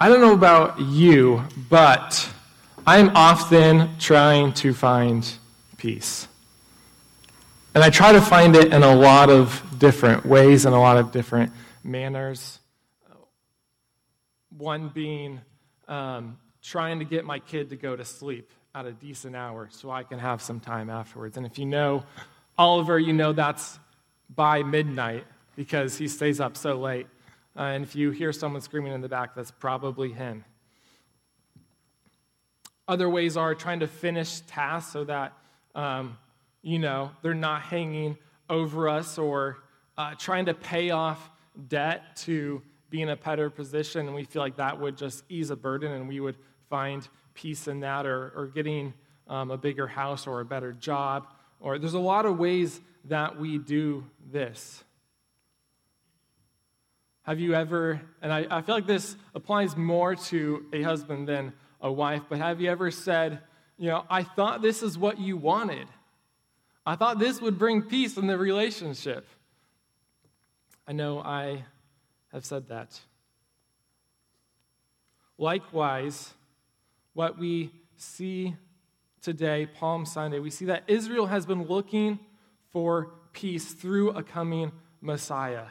I don't know about you, but I'm often trying to find peace. And I try to find it in a lot of different ways, in a lot of different manners. One being um, trying to get my kid to go to sleep at a decent hour so I can have some time afterwards. And if you know Oliver, you know that's by midnight because he stays up so late. Uh, and if you hear someone screaming in the back, that's probably him. Other ways are trying to finish tasks so that, um, you know, they're not hanging over us or uh, trying to pay off debt to be in a better position. And we feel like that would just ease a burden and we would find peace in that or, or getting um, a bigger house or a better job. Or there's a lot of ways that we do this. Have you ever, and I, I feel like this applies more to a husband than a wife, but have you ever said, you know, I thought this is what you wanted? I thought this would bring peace in the relationship. I know I have said that. Likewise, what we see today, Palm Sunday, we see that Israel has been looking for peace through a coming Messiah.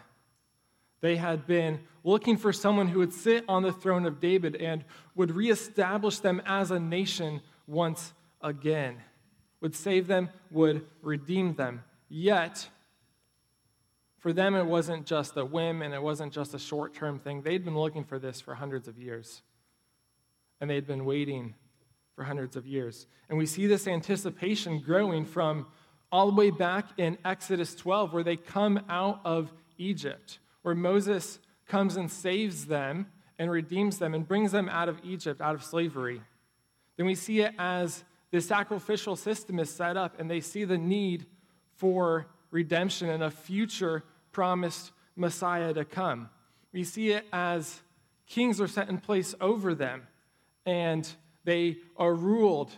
They had been looking for someone who would sit on the throne of David and would reestablish them as a nation once again, would save them, would redeem them. Yet, for them, it wasn't just a whim and it wasn't just a short term thing. They'd been looking for this for hundreds of years. And they'd been waiting for hundreds of years. And we see this anticipation growing from all the way back in Exodus 12, where they come out of Egypt where Moses comes and saves them and redeems them and brings them out of Egypt, out of slavery. Then we see it as the sacrificial system is set up and they see the need for redemption and a future promised Messiah to come. We see it as kings are set in place over them and they are ruled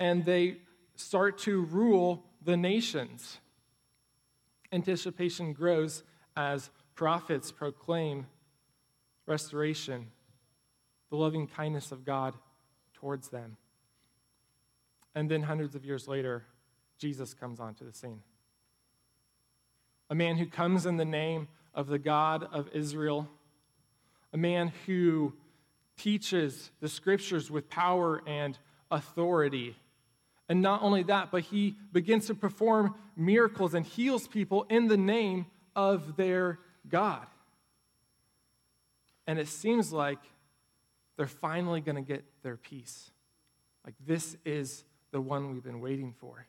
and they start to rule the nations. Anticipation grows as prophets proclaim restoration, the loving kindness of God towards them. And then hundreds of years later, Jesus comes onto the scene. A man who comes in the name of the God of Israel, a man who teaches the scriptures with power and authority. And not only that, but he begins to perform miracles and heals people in the name of their God. And it seems like they're finally going to get their peace. Like, this is the one we've been waiting for.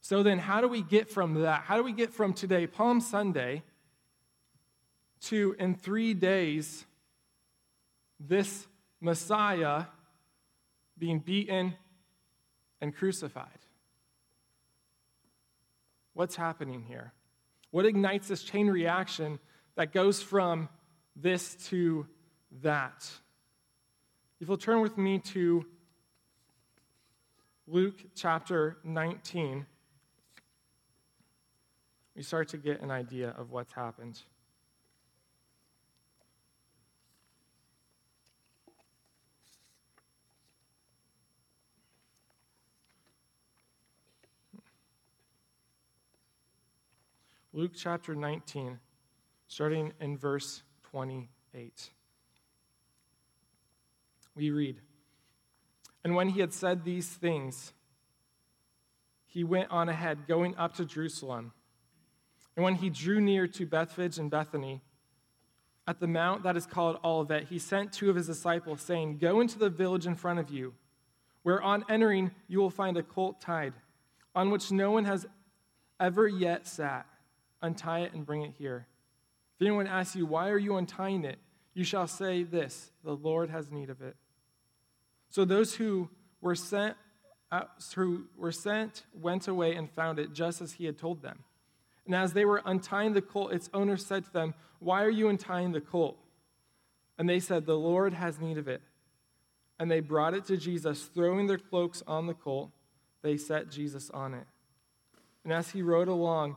So, then, how do we get from that? How do we get from today, Palm Sunday, to in three days, this Messiah being beaten and crucified? What's happening here? What ignites this chain reaction that goes from this to that? If you'll turn with me to Luke chapter 19, we start to get an idea of what's happened. Luke chapter 19, starting in verse 28. We read And when he had said these things, he went on ahead, going up to Jerusalem. And when he drew near to Bethphage and Bethany, at the mount that is called Olivet, he sent two of his disciples, saying, Go into the village in front of you, where on entering you will find a colt tied, on which no one has ever yet sat untie it and bring it here. If anyone asks you, Why are you untying it? you shall say this The Lord has need of it. So those who were sent, uh, who were sent went away and found it just as he had told them. And as they were untying the colt, its owner said to them, Why are you untying the colt? And they said, The Lord has need of it. And they brought it to Jesus, throwing their cloaks on the colt. They set Jesus on it. And as he rode along,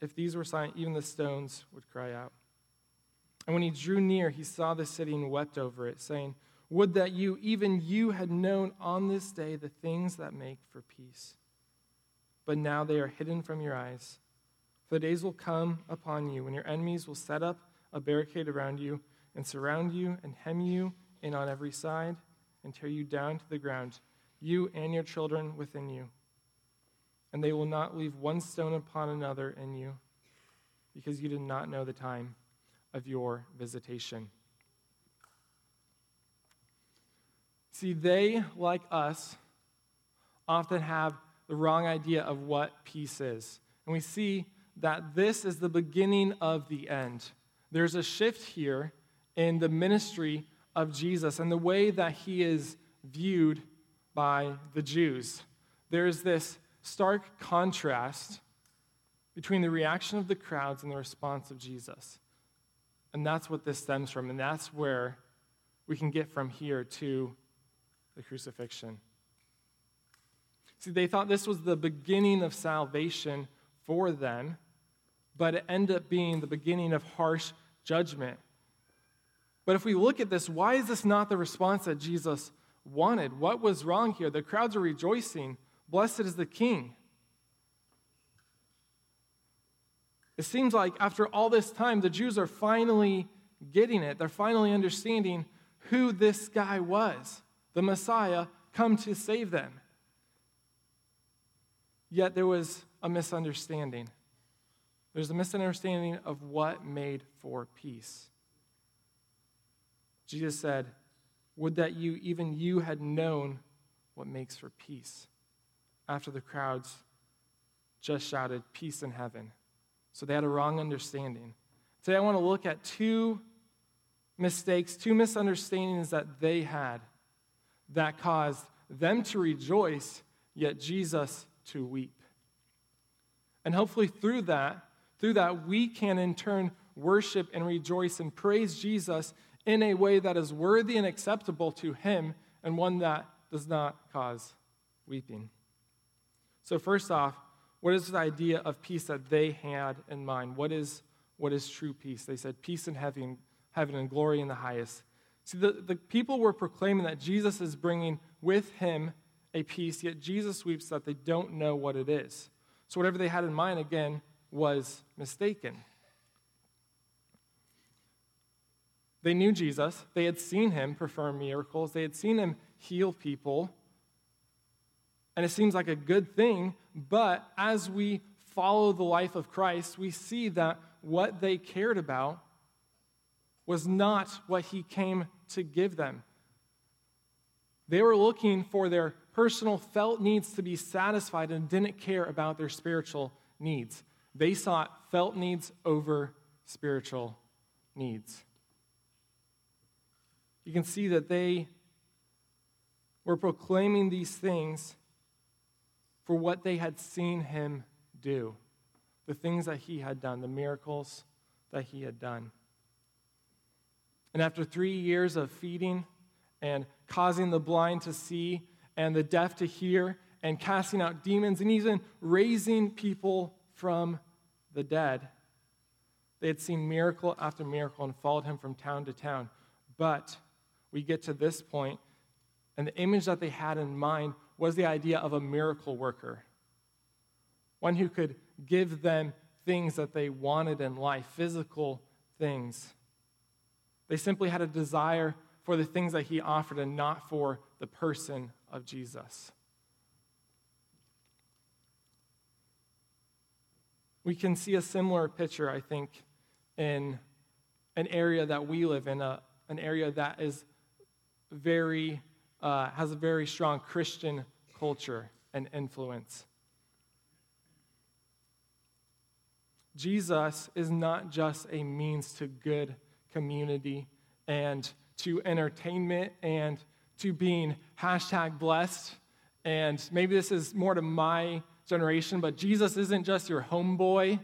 if these were silent, even the stones would cry out. And when he drew near, he saw the city and wept over it, saying, Would that you, even you, had known on this day the things that make for peace. But now they are hidden from your eyes. For the days will come upon you when your enemies will set up a barricade around you and surround you and hem you in on every side and tear you down to the ground, you and your children within you. And they will not leave one stone upon another in you, because you did not know the time of your visitation. See, they, like us, often have the wrong idea of what peace is. And we see that this is the beginning of the end. There's a shift here in the ministry of Jesus and the way that he is viewed by the Jews. There's this stark contrast between the reaction of the crowds and the response of Jesus. And that's what this stems from. And that's where we can get from here to the crucifixion. See, they thought this was the beginning of salvation for them, but it ended up being the beginning of harsh judgment. But if we look at this, why is this not the response that Jesus wanted? What was wrong here? The crowds are rejoicing. Blessed is the King. It seems like after all this time, the Jews are finally getting it. They're finally understanding who this guy was the Messiah come to save them. Yet there was a misunderstanding. There's a misunderstanding of what made for peace. Jesus said, Would that you, even you, had known what makes for peace. After the crowds just shouted, Peace in heaven. So they had a wrong understanding. Today I want to look at two mistakes, two misunderstandings that they had that caused them to rejoice, yet Jesus to weep. And hopefully through that, through that we can in turn worship and rejoice and praise Jesus in a way that is worthy and acceptable to him and one that does not cause weeping. So first off, what is the idea of peace that they had in mind? What is, what is true peace? They said, Peace in heaven, heaven and glory in the highest. See, the, the people were proclaiming that Jesus is bringing with him a peace, yet Jesus weeps that they don't know what it is. So, whatever they had in mind, again, was mistaken. They knew Jesus. They had seen him perform miracles. They had seen him heal people and it seems like a good thing, but as we follow the life of Christ, we see that what they cared about was not what he came to give them. They were looking for their personal felt needs to be satisfied and didn't care about their spiritual needs. They sought felt needs over spiritual needs. You can see that they were proclaiming these things for what they had seen him do, the things that he had done, the miracles that he had done. And after three years of feeding and causing the blind to see and the deaf to hear and casting out demons and even raising people from the dead, they had seen miracle after miracle and followed him from town to town. But we get to this point, and the image that they had in mind was the idea of a miracle worker, one who could give them things that they wanted in life, physical things. They simply had a desire for the things that he offered and not for the person of Jesus. We can see a similar picture, I think, in an area that we live in, a, an area that is very uh, has a very strong Christian culture and influence. Jesus is not just a means to good community and to entertainment and to being hashtag blessed. And maybe this is more to my generation, but Jesus isn't just your homeboy.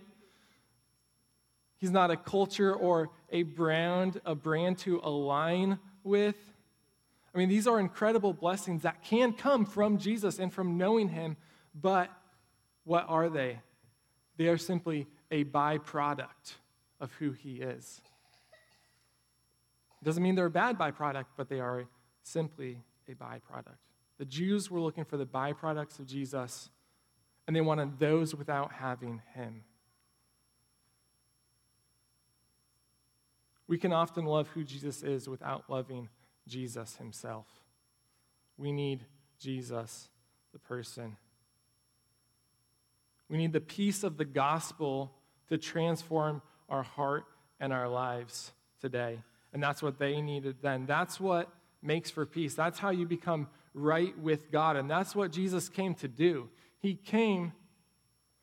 He's not a culture or a brand, a brand to align with. I mean, these are incredible blessings that can come from Jesus and from knowing him, but what are they? They are simply a byproduct of who he is. It doesn't mean they're a bad byproduct, but they are simply a byproduct. The Jews were looking for the byproducts of Jesus, and they wanted those without having him. We can often love who Jesus is without loving Jesus himself. We need Jesus, the person. We need the peace of the gospel to transform our heart and our lives today. And that's what they needed then. That's what makes for peace. That's how you become right with God. And that's what Jesus came to do. He came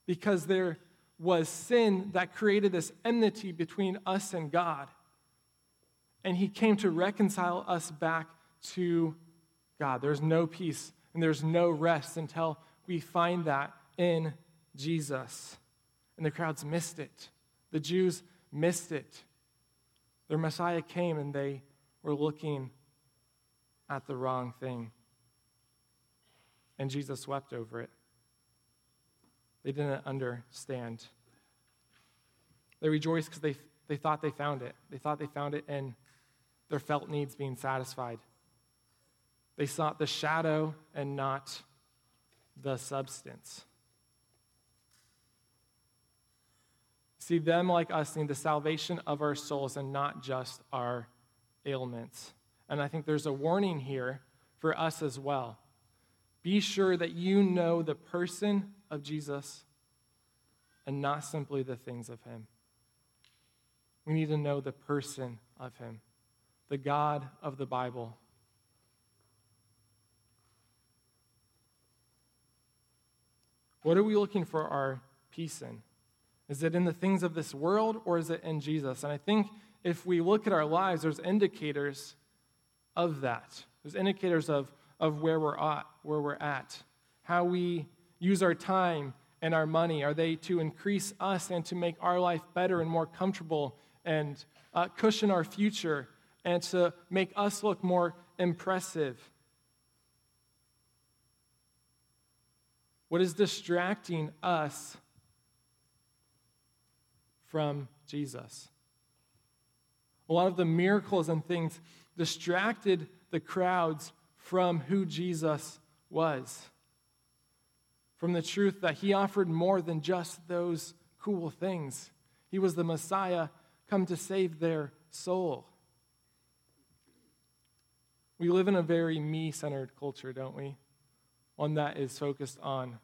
because there was sin that created this enmity between us and God. And he came to reconcile us back to God. There's no peace and there's no rest until we find that in Jesus. And the crowds missed it. The Jews missed it. Their Messiah came and they were looking at the wrong thing. And Jesus wept over it. They didn't understand. They rejoiced because they, they thought they found it. They thought they found it in their felt needs being satisfied. They sought the shadow and not the substance. See, them like us need the salvation of our souls and not just our ailments. And I think there's a warning here for us as well. Be sure that you know the person of Jesus and not simply the things of him. We need to know the person of him, the God of the Bible. What are we looking for our peace in? Is it in the things of this world or is it in Jesus? And I think if we look at our lives, there's indicators of that. There's indicators of, of where we're at, where we're at, how we use our time and our money. Are they to increase us and to make our life better and more comfortable and uh, cushion our future and to make us look more impressive? What is distracting us from Jesus. A lot of the miracles and things distracted the crowds from who Jesus was, from the truth that he offered more than just those cool things. He was the Messiah come to save their soul. We live in a very me centered culture, don't we? One that is focused on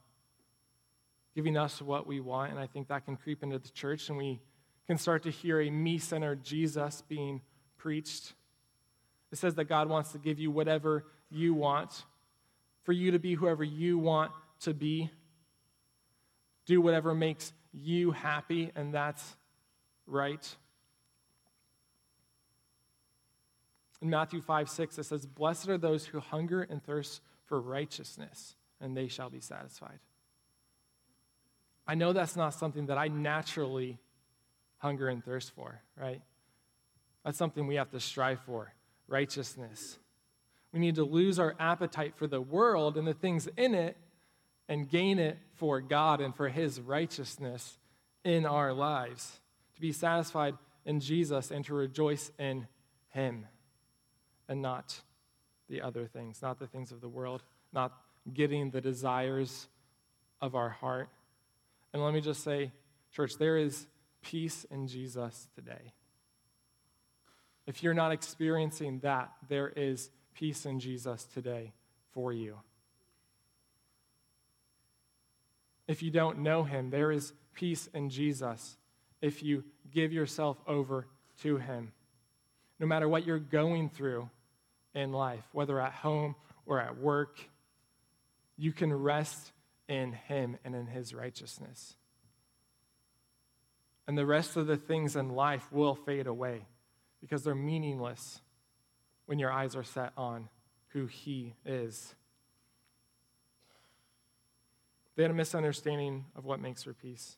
giving us what we want. And I think that can creep into the church, and we can start to hear a me centered Jesus being preached. It says that God wants to give you whatever you want, for you to be whoever you want to be. Do whatever makes you happy, and that's right. In Matthew 5 6, it says, Blessed are those who hunger and thirst for righteousness, and they shall be satisfied. I know that's not something that I naturally hunger and thirst for, right? That's something we have to strive for righteousness. We need to lose our appetite for the world and the things in it and gain it for God and for His righteousness in our lives. To be satisfied in Jesus and to rejoice in Him and not the other things, not the things of the world, not getting the desires of our heart. And let me just say, church, there is peace in Jesus today. If you're not experiencing that, there is peace in Jesus today for you. If you don't know him, there is peace in Jesus if you give yourself over to him. No matter what you're going through in life, whether at home or at work, you can rest in Him and in His righteousness. And the rest of the things in life will fade away because they're meaningless when your eyes are set on who He is. They had a misunderstanding of what makes for peace.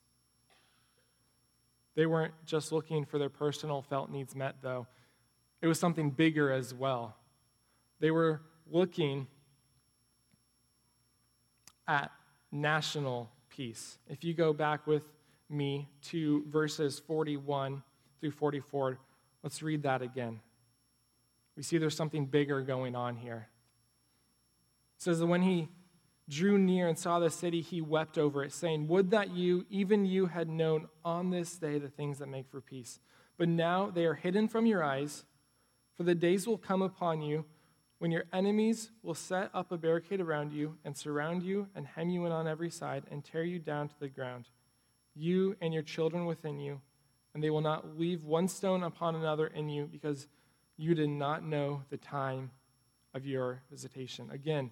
They weren't just looking for their personal felt needs met, though. It was something bigger as well. They were looking at national peace. If you go back with me to verses 41 through 44, let's read that again. We see there's something bigger going on here. It says that when he drew near and saw the city, he wept over it, saying, Would that you, even you, had known on this day the things that make for peace. But now they are hidden from your eyes, for the days will come upon you when your enemies will set up a barricade around you and surround you and hem you in on every side and tear you down to the ground, you and your children within you, and they will not leave one stone upon another in you because you did not know the time of your visitation. Again,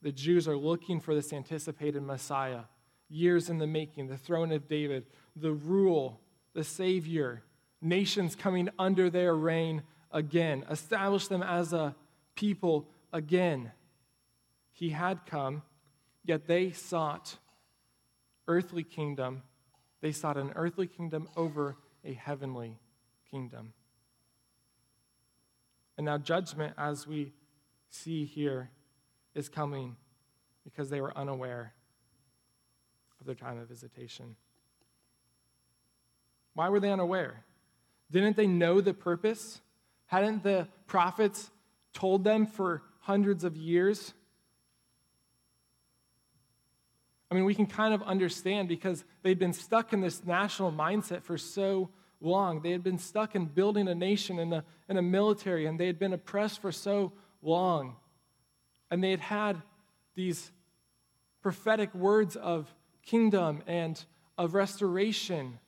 the Jews are looking for this anticipated Messiah, years in the making, the throne of David, the rule, the Savior, nations coming under their reign again, establish them as a people again. He had come, yet they sought earthly kingdom. They sought an earthly kingdom over a heavenly kingdom. And now, judgment, as we see here, is coming because they were unaware of their time of visitation. Why were they unaware? Didn't they know the purpose? Hadn't the prophets told them for hundreds of years. I mean, we can kind of understand because they'd been stuck in this national mindset for so long. They had been stuck in building a nation and a, and a military, and they had been oppressed for so long. And they had had these prophetic words of kingdom and of restoration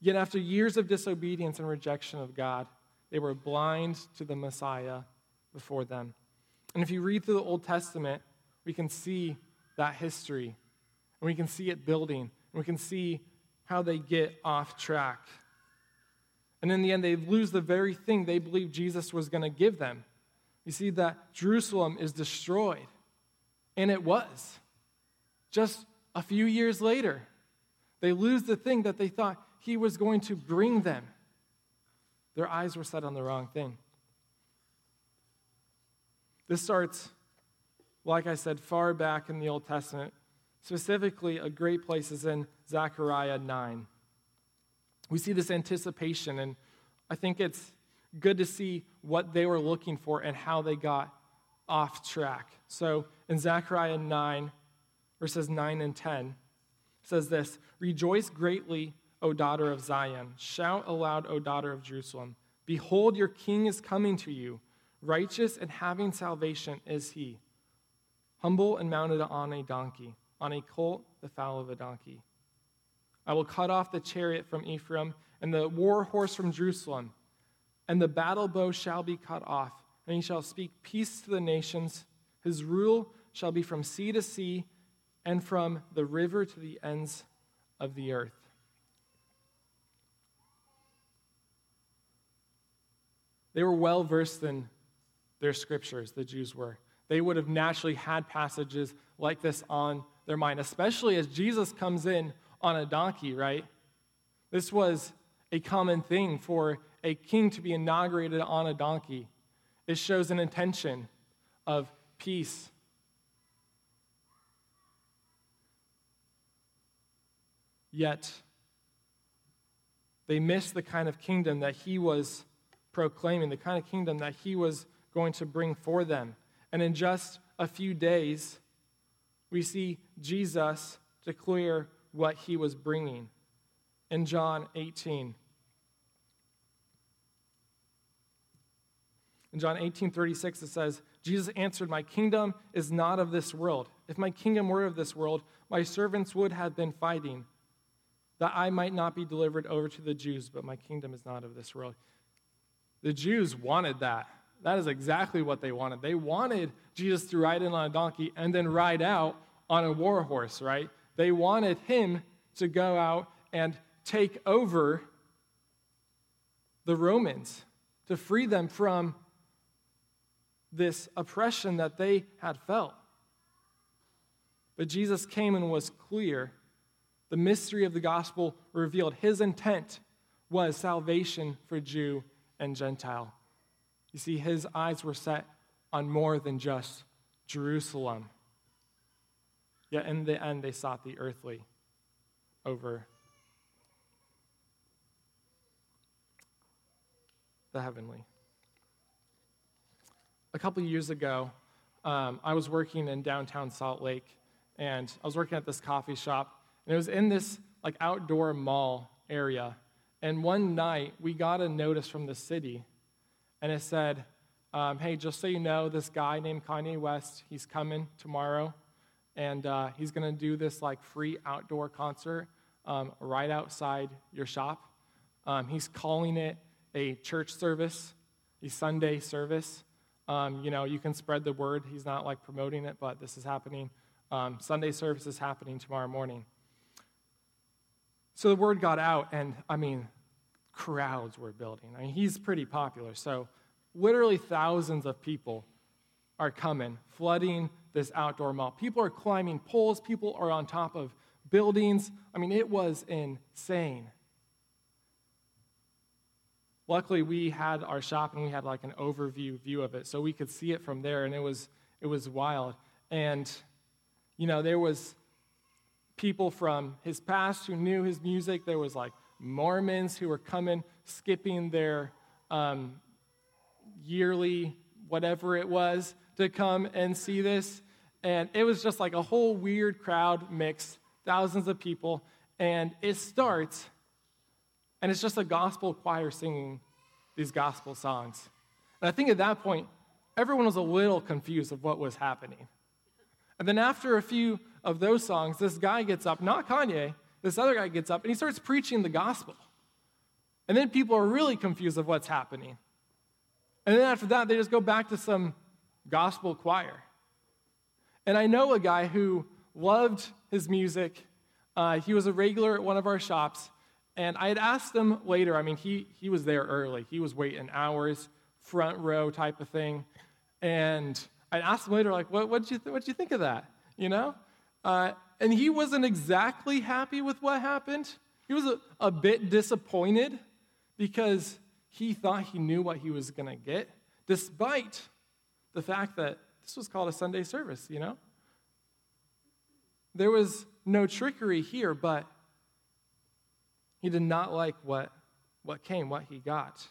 Yet, after years of disobedience and rejection of God, they were blind to the Messiah before them. And if you read through the Old Testament, we can see that history, and we can see it building, and we can see how they get off track. And in the end, they lose the very thing they believed Jesus was going to give them. You see that Jerusalem is destroyed, and it was. Just a few years later, they lose the thing that they thought he was going to bring them. Their eyes were set on the wrong thing. This starts, like I said, far back in the Old Testament. Specifically, a great place is in Zechariah 9. We see this anticipation, and I think it's good to see what they were looking for and how they got off track. So in Zechariah 9, verses 9 and 10, says this Rejoice greatly O daughter of Zion. Shout aloud, O daughter of Jerusalem. Behold, your king is coming to you. Righteous and having salvation is he. Humble and mounted on a donkey, on a colt, the foal of a donkey. I will cut off the chariot from Ephraim and the war horse from Jerusalem, and the battle bow shall be cut off, and he shall speak peace to the nations. His rule shall be from sea to sea and from the river to the ends of the earth. They were well versed in their scriptures, the Jews were. They would have naturally had passages like this on their mind, especially as Jesus comes in on a donkey, right? This was a common thing for a king to be inaugurated on a donkey. It shows an intention of peace. Yet, they missed the kind of kingdom that he was proclaiming, the kind of kingdom that he was going to bring for them. And in just a few days, we see Jesus declare what he was bringing in John 18. In John 18 36, it says, Jesus answered, My kingdom is not of this world. If my kingdom were of this world, my servants would have been fighting, that I might not be delivered over to the Jews, but my kingdom is not of this world. The Jews wanted that. That is exactly what they wanted. They wanted Jesus to ride in on a donkey and then ride out on a war horse, right? They wanted him to go out and take over the Romans, to free them from this oppression that they had felt. But Jesus came and was clear. The mystery of the gospel revealed. His intent was salvation for Jew and Gentile. You see, his eyes were set on more than just Jerusalem. Yet in the end, they sought the earthly over the heavenly. A couple years ago, um, I was working in downtown Salt Lake, and I was working at this coffee shop, and it was in this like outdoor mall area. And one night, we got a notice from the city, and it said, um, "Hey, just so you know, this guy named Kanye West, he's coming tomorrow, and uh, he's going to do this like free outdoor concert um, right outside your shop. Um, he's calling it a church service, a Sunday service. Um, you know, you can spread the word. He's not like promoting it, but this is happening. Um, Sunday service is happening tomorrow morning. So the word got out, and I mean, crowds were building. I mean, he's pretty popular. So literally thousands of people are coming, flooding this outdoor mall. People are climbing poles, people are on top of buildings. I mean, it was insane. Luckily, we had our shop and we had like an overview view of it, so we could see it from there, and it was it was wild. And you know, there was people from his past who knew his music. There was like Mormons who were coming, skipping their um, yearly whatever it was to come and see this. And it was just like a whole weird crowd mix, thousands of people. And it starts and it's just a gospel choir singing these gospel songs. And I think at that point, everyone was a little confused of what was happening. And then after a few of those songs, this guy gets up, not Kanye, this other guy gets up, and he starts preaching the gospel. And then people are really confused of what's happening. And then after that, they just go back to some gospel choir. And I know a guy who loved his music. Uh, he was a regular at one of our shops. And I had asked him later, I mean, he, he was there early. He was waiting hours, front row type of thing. And I asked him later, like, what did you, th- what'd you think of that? You know? Uh, and he wasn't exactly happy with what happened. He was a, a bit disappointed because he thought he knew what he was going to get, despite the fact that this was called a Sunday service, you know? There was no trickery here, but he did not like what, what came, what he got.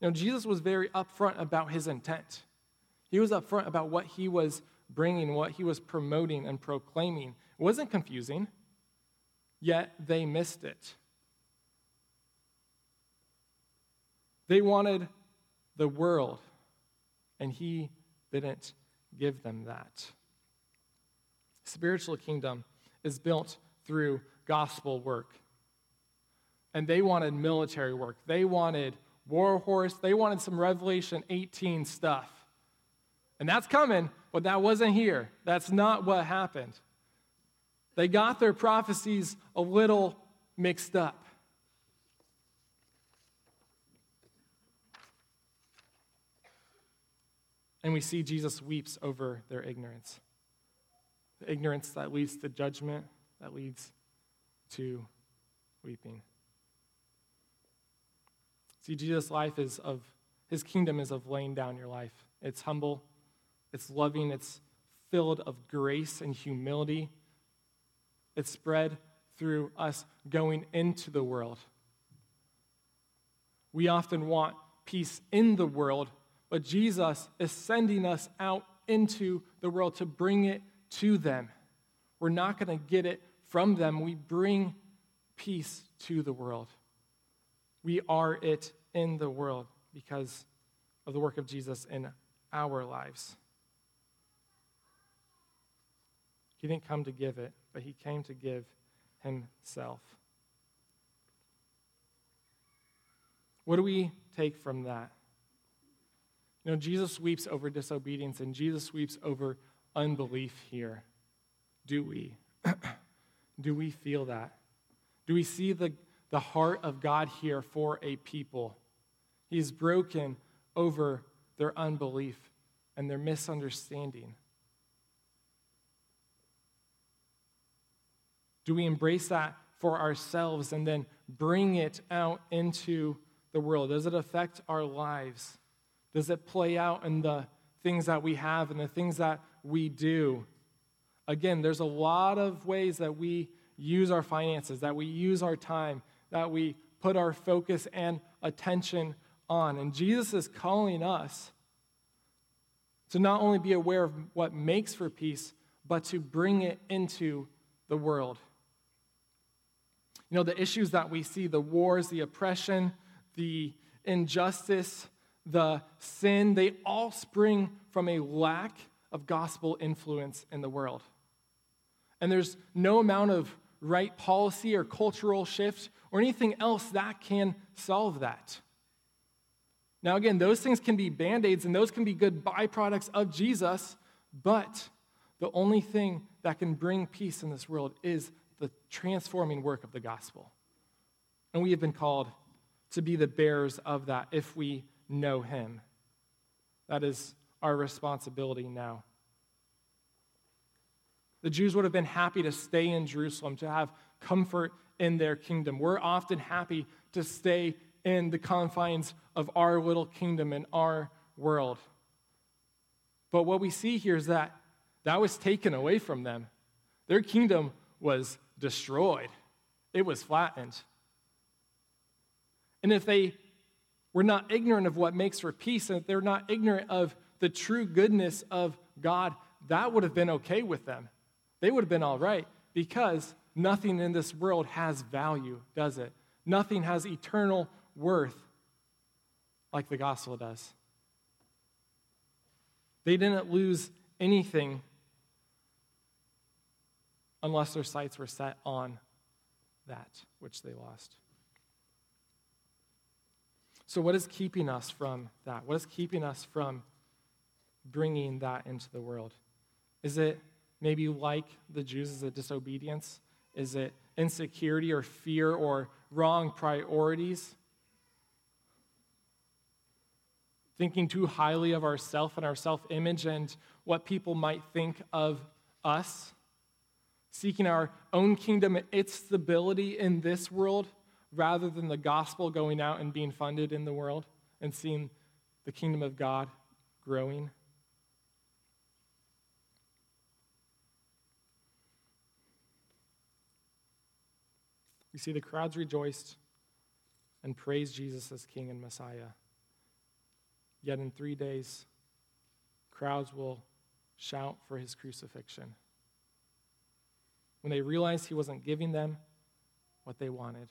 You know, Jesus was very upfront about his intent. He was upfront about what he was bringing, what he was promoting and proclaiming. It wasn't confusing, yet they missed it. They wanted the world, and he didn't give them that. Spiritual kingdom is built through gospel work and they wanted military work. They wanted war horse. They wanted some Revelation 18 stuff. And that's coming, but that wasn't here. That's not what happened. They got their prophecies a little mixed up. And we see Jesus weeps over their ignorance. The ignorance that leads to judgment, that leads to weeping. See, Jesus' life is of, his kingdom is of laying down your life. It's humble, it's loving, it's filled of grace and humility. It's spread through us going into the world. We often want peace in the world, but Jesus is sending us out into the world to bring it to them. We're not going to get it from them. We bring peace to the world. We are it in the world because of the work of Jesus in our lives. He didn't come to give it, but he came to give himself. What do we take from that? You know, Jesus weeps over disobedience and Jesus weeps over unbelief here. Do we? do we feel that? Do we see the the heart of God here for a people He's broken over their unbelief and their misunderstanding. Do we embrace that for ourselves and then bring it out into the world? Does it affect our lives? Does it play out in the things that we have and the things that we do? Again, there's a lot of ways that we use our finances, that we use our time, that we put our focus and attention on. And Jesus is calling us to not only be aware of what makes for peace, but to bring it into the world. You know, the issues that we see the wars, the oppression, the injustice, the sin they all spring from a lack of gospel influence in the world. And there's no amount of right policy or cultural shift or anything else that can solve that. Now, again, those things can be band aids and those can be good byproducts of Jesus, but the only thing that can bring peace in this world is the transforming work of the gospel. And we have been called to be the bearers of that if we know Him. That is our responsibility now. The Jews would have been happy to stay in Jerusalem, to have comfort in their kingdom. We're often happy to stay in the confines of our little kingdom in our world. But what we see here is that that was taken away from them. Their kingdom was destroyed, it was flattened. And if they were not ignorant of what makes for peace, and if they're not ignorant of the true goodness of God, that would have been okay with them. They would have been all right because nothing in this world has value, does it? Nothing has eternal worth like the gospel does. They didn't lose anything unless their sights were set on that which they lost. So, what is keeping us from that? What is keeping us from bringing that into the world? Is it maybe like the Jews? Is it disobedience? Is it insecurity or fear or wrong priorities? Thinking too highly of ourself and our self image and what people might think of us? Seeking our own kingdom and its stability in this world rather than the gospel going out and being funded in the world and seeing the kingdom of God growing. We see the crowds rejoiced and praised Jesus as King and Messiah. Yet in three days, crowds will shout for his crucifixion when they realized he wasn't giving them what they wanted.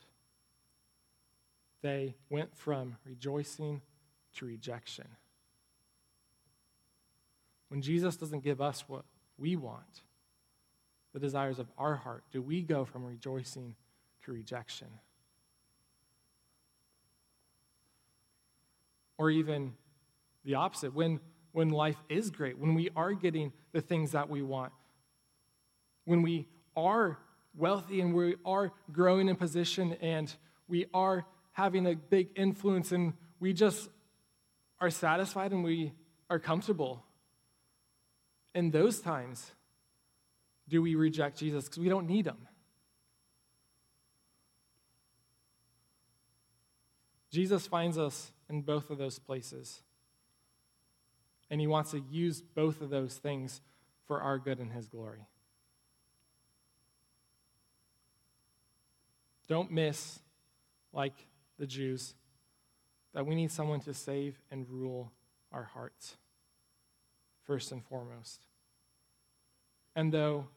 They went from rejoicing to rejection. When Jesus doesn't give us what we want, the desires of our heart, do we go from rejoicing to rejection? Or even the opposite, when, when life is great, when we are getting the things that we want, when we are wealthy and we are growing in position and we are having a big influence and we just are satisfied and we are comfortable. In those times, do we reject Jesus because we don't need him? Jesus finds us in both of those places. And he wants to use both of those things for our good and his glory. Don't miss, like the Jews, that we need someone to save and rule our hearts, first and foremost. And though,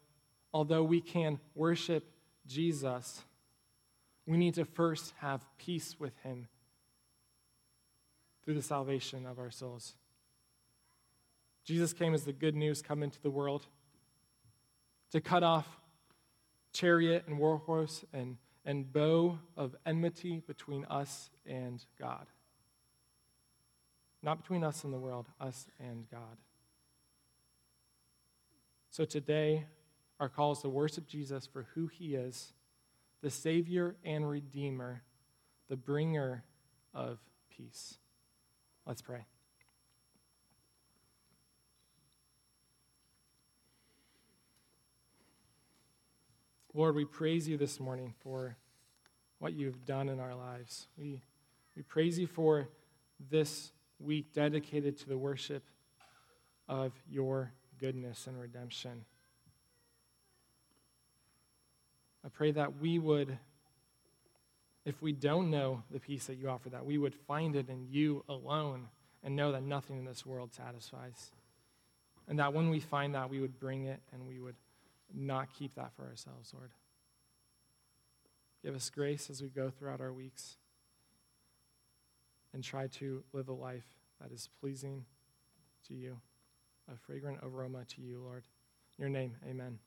although we can worship Jesus, we need to first have peace with him through the salvation of our souls. Jesus came as the good news come into the world to cut off chariot and warhorse and and bow of enmity between us and God. Not between us and the world, us and God. So today, our call is to worship Jesus for who he is the Savior and Redeemer, the bringer of peace. Let's pray. Lord, we praise you this morning for what you've done in our lives. We, we praise you for this week dedicated to the worship of your goodness and redemption. I pray that we would, if we don't know the peace that you offer, that we would find it in you alone and know that nothing in this world satisfies. And that when we find that, we would bring it and we would not keep that for ourselves, Lord. Give us grace as we go throughout our weeks and try to live a life that is pleasing to you, a fragrant aroma to you, Lord. In your name, amen.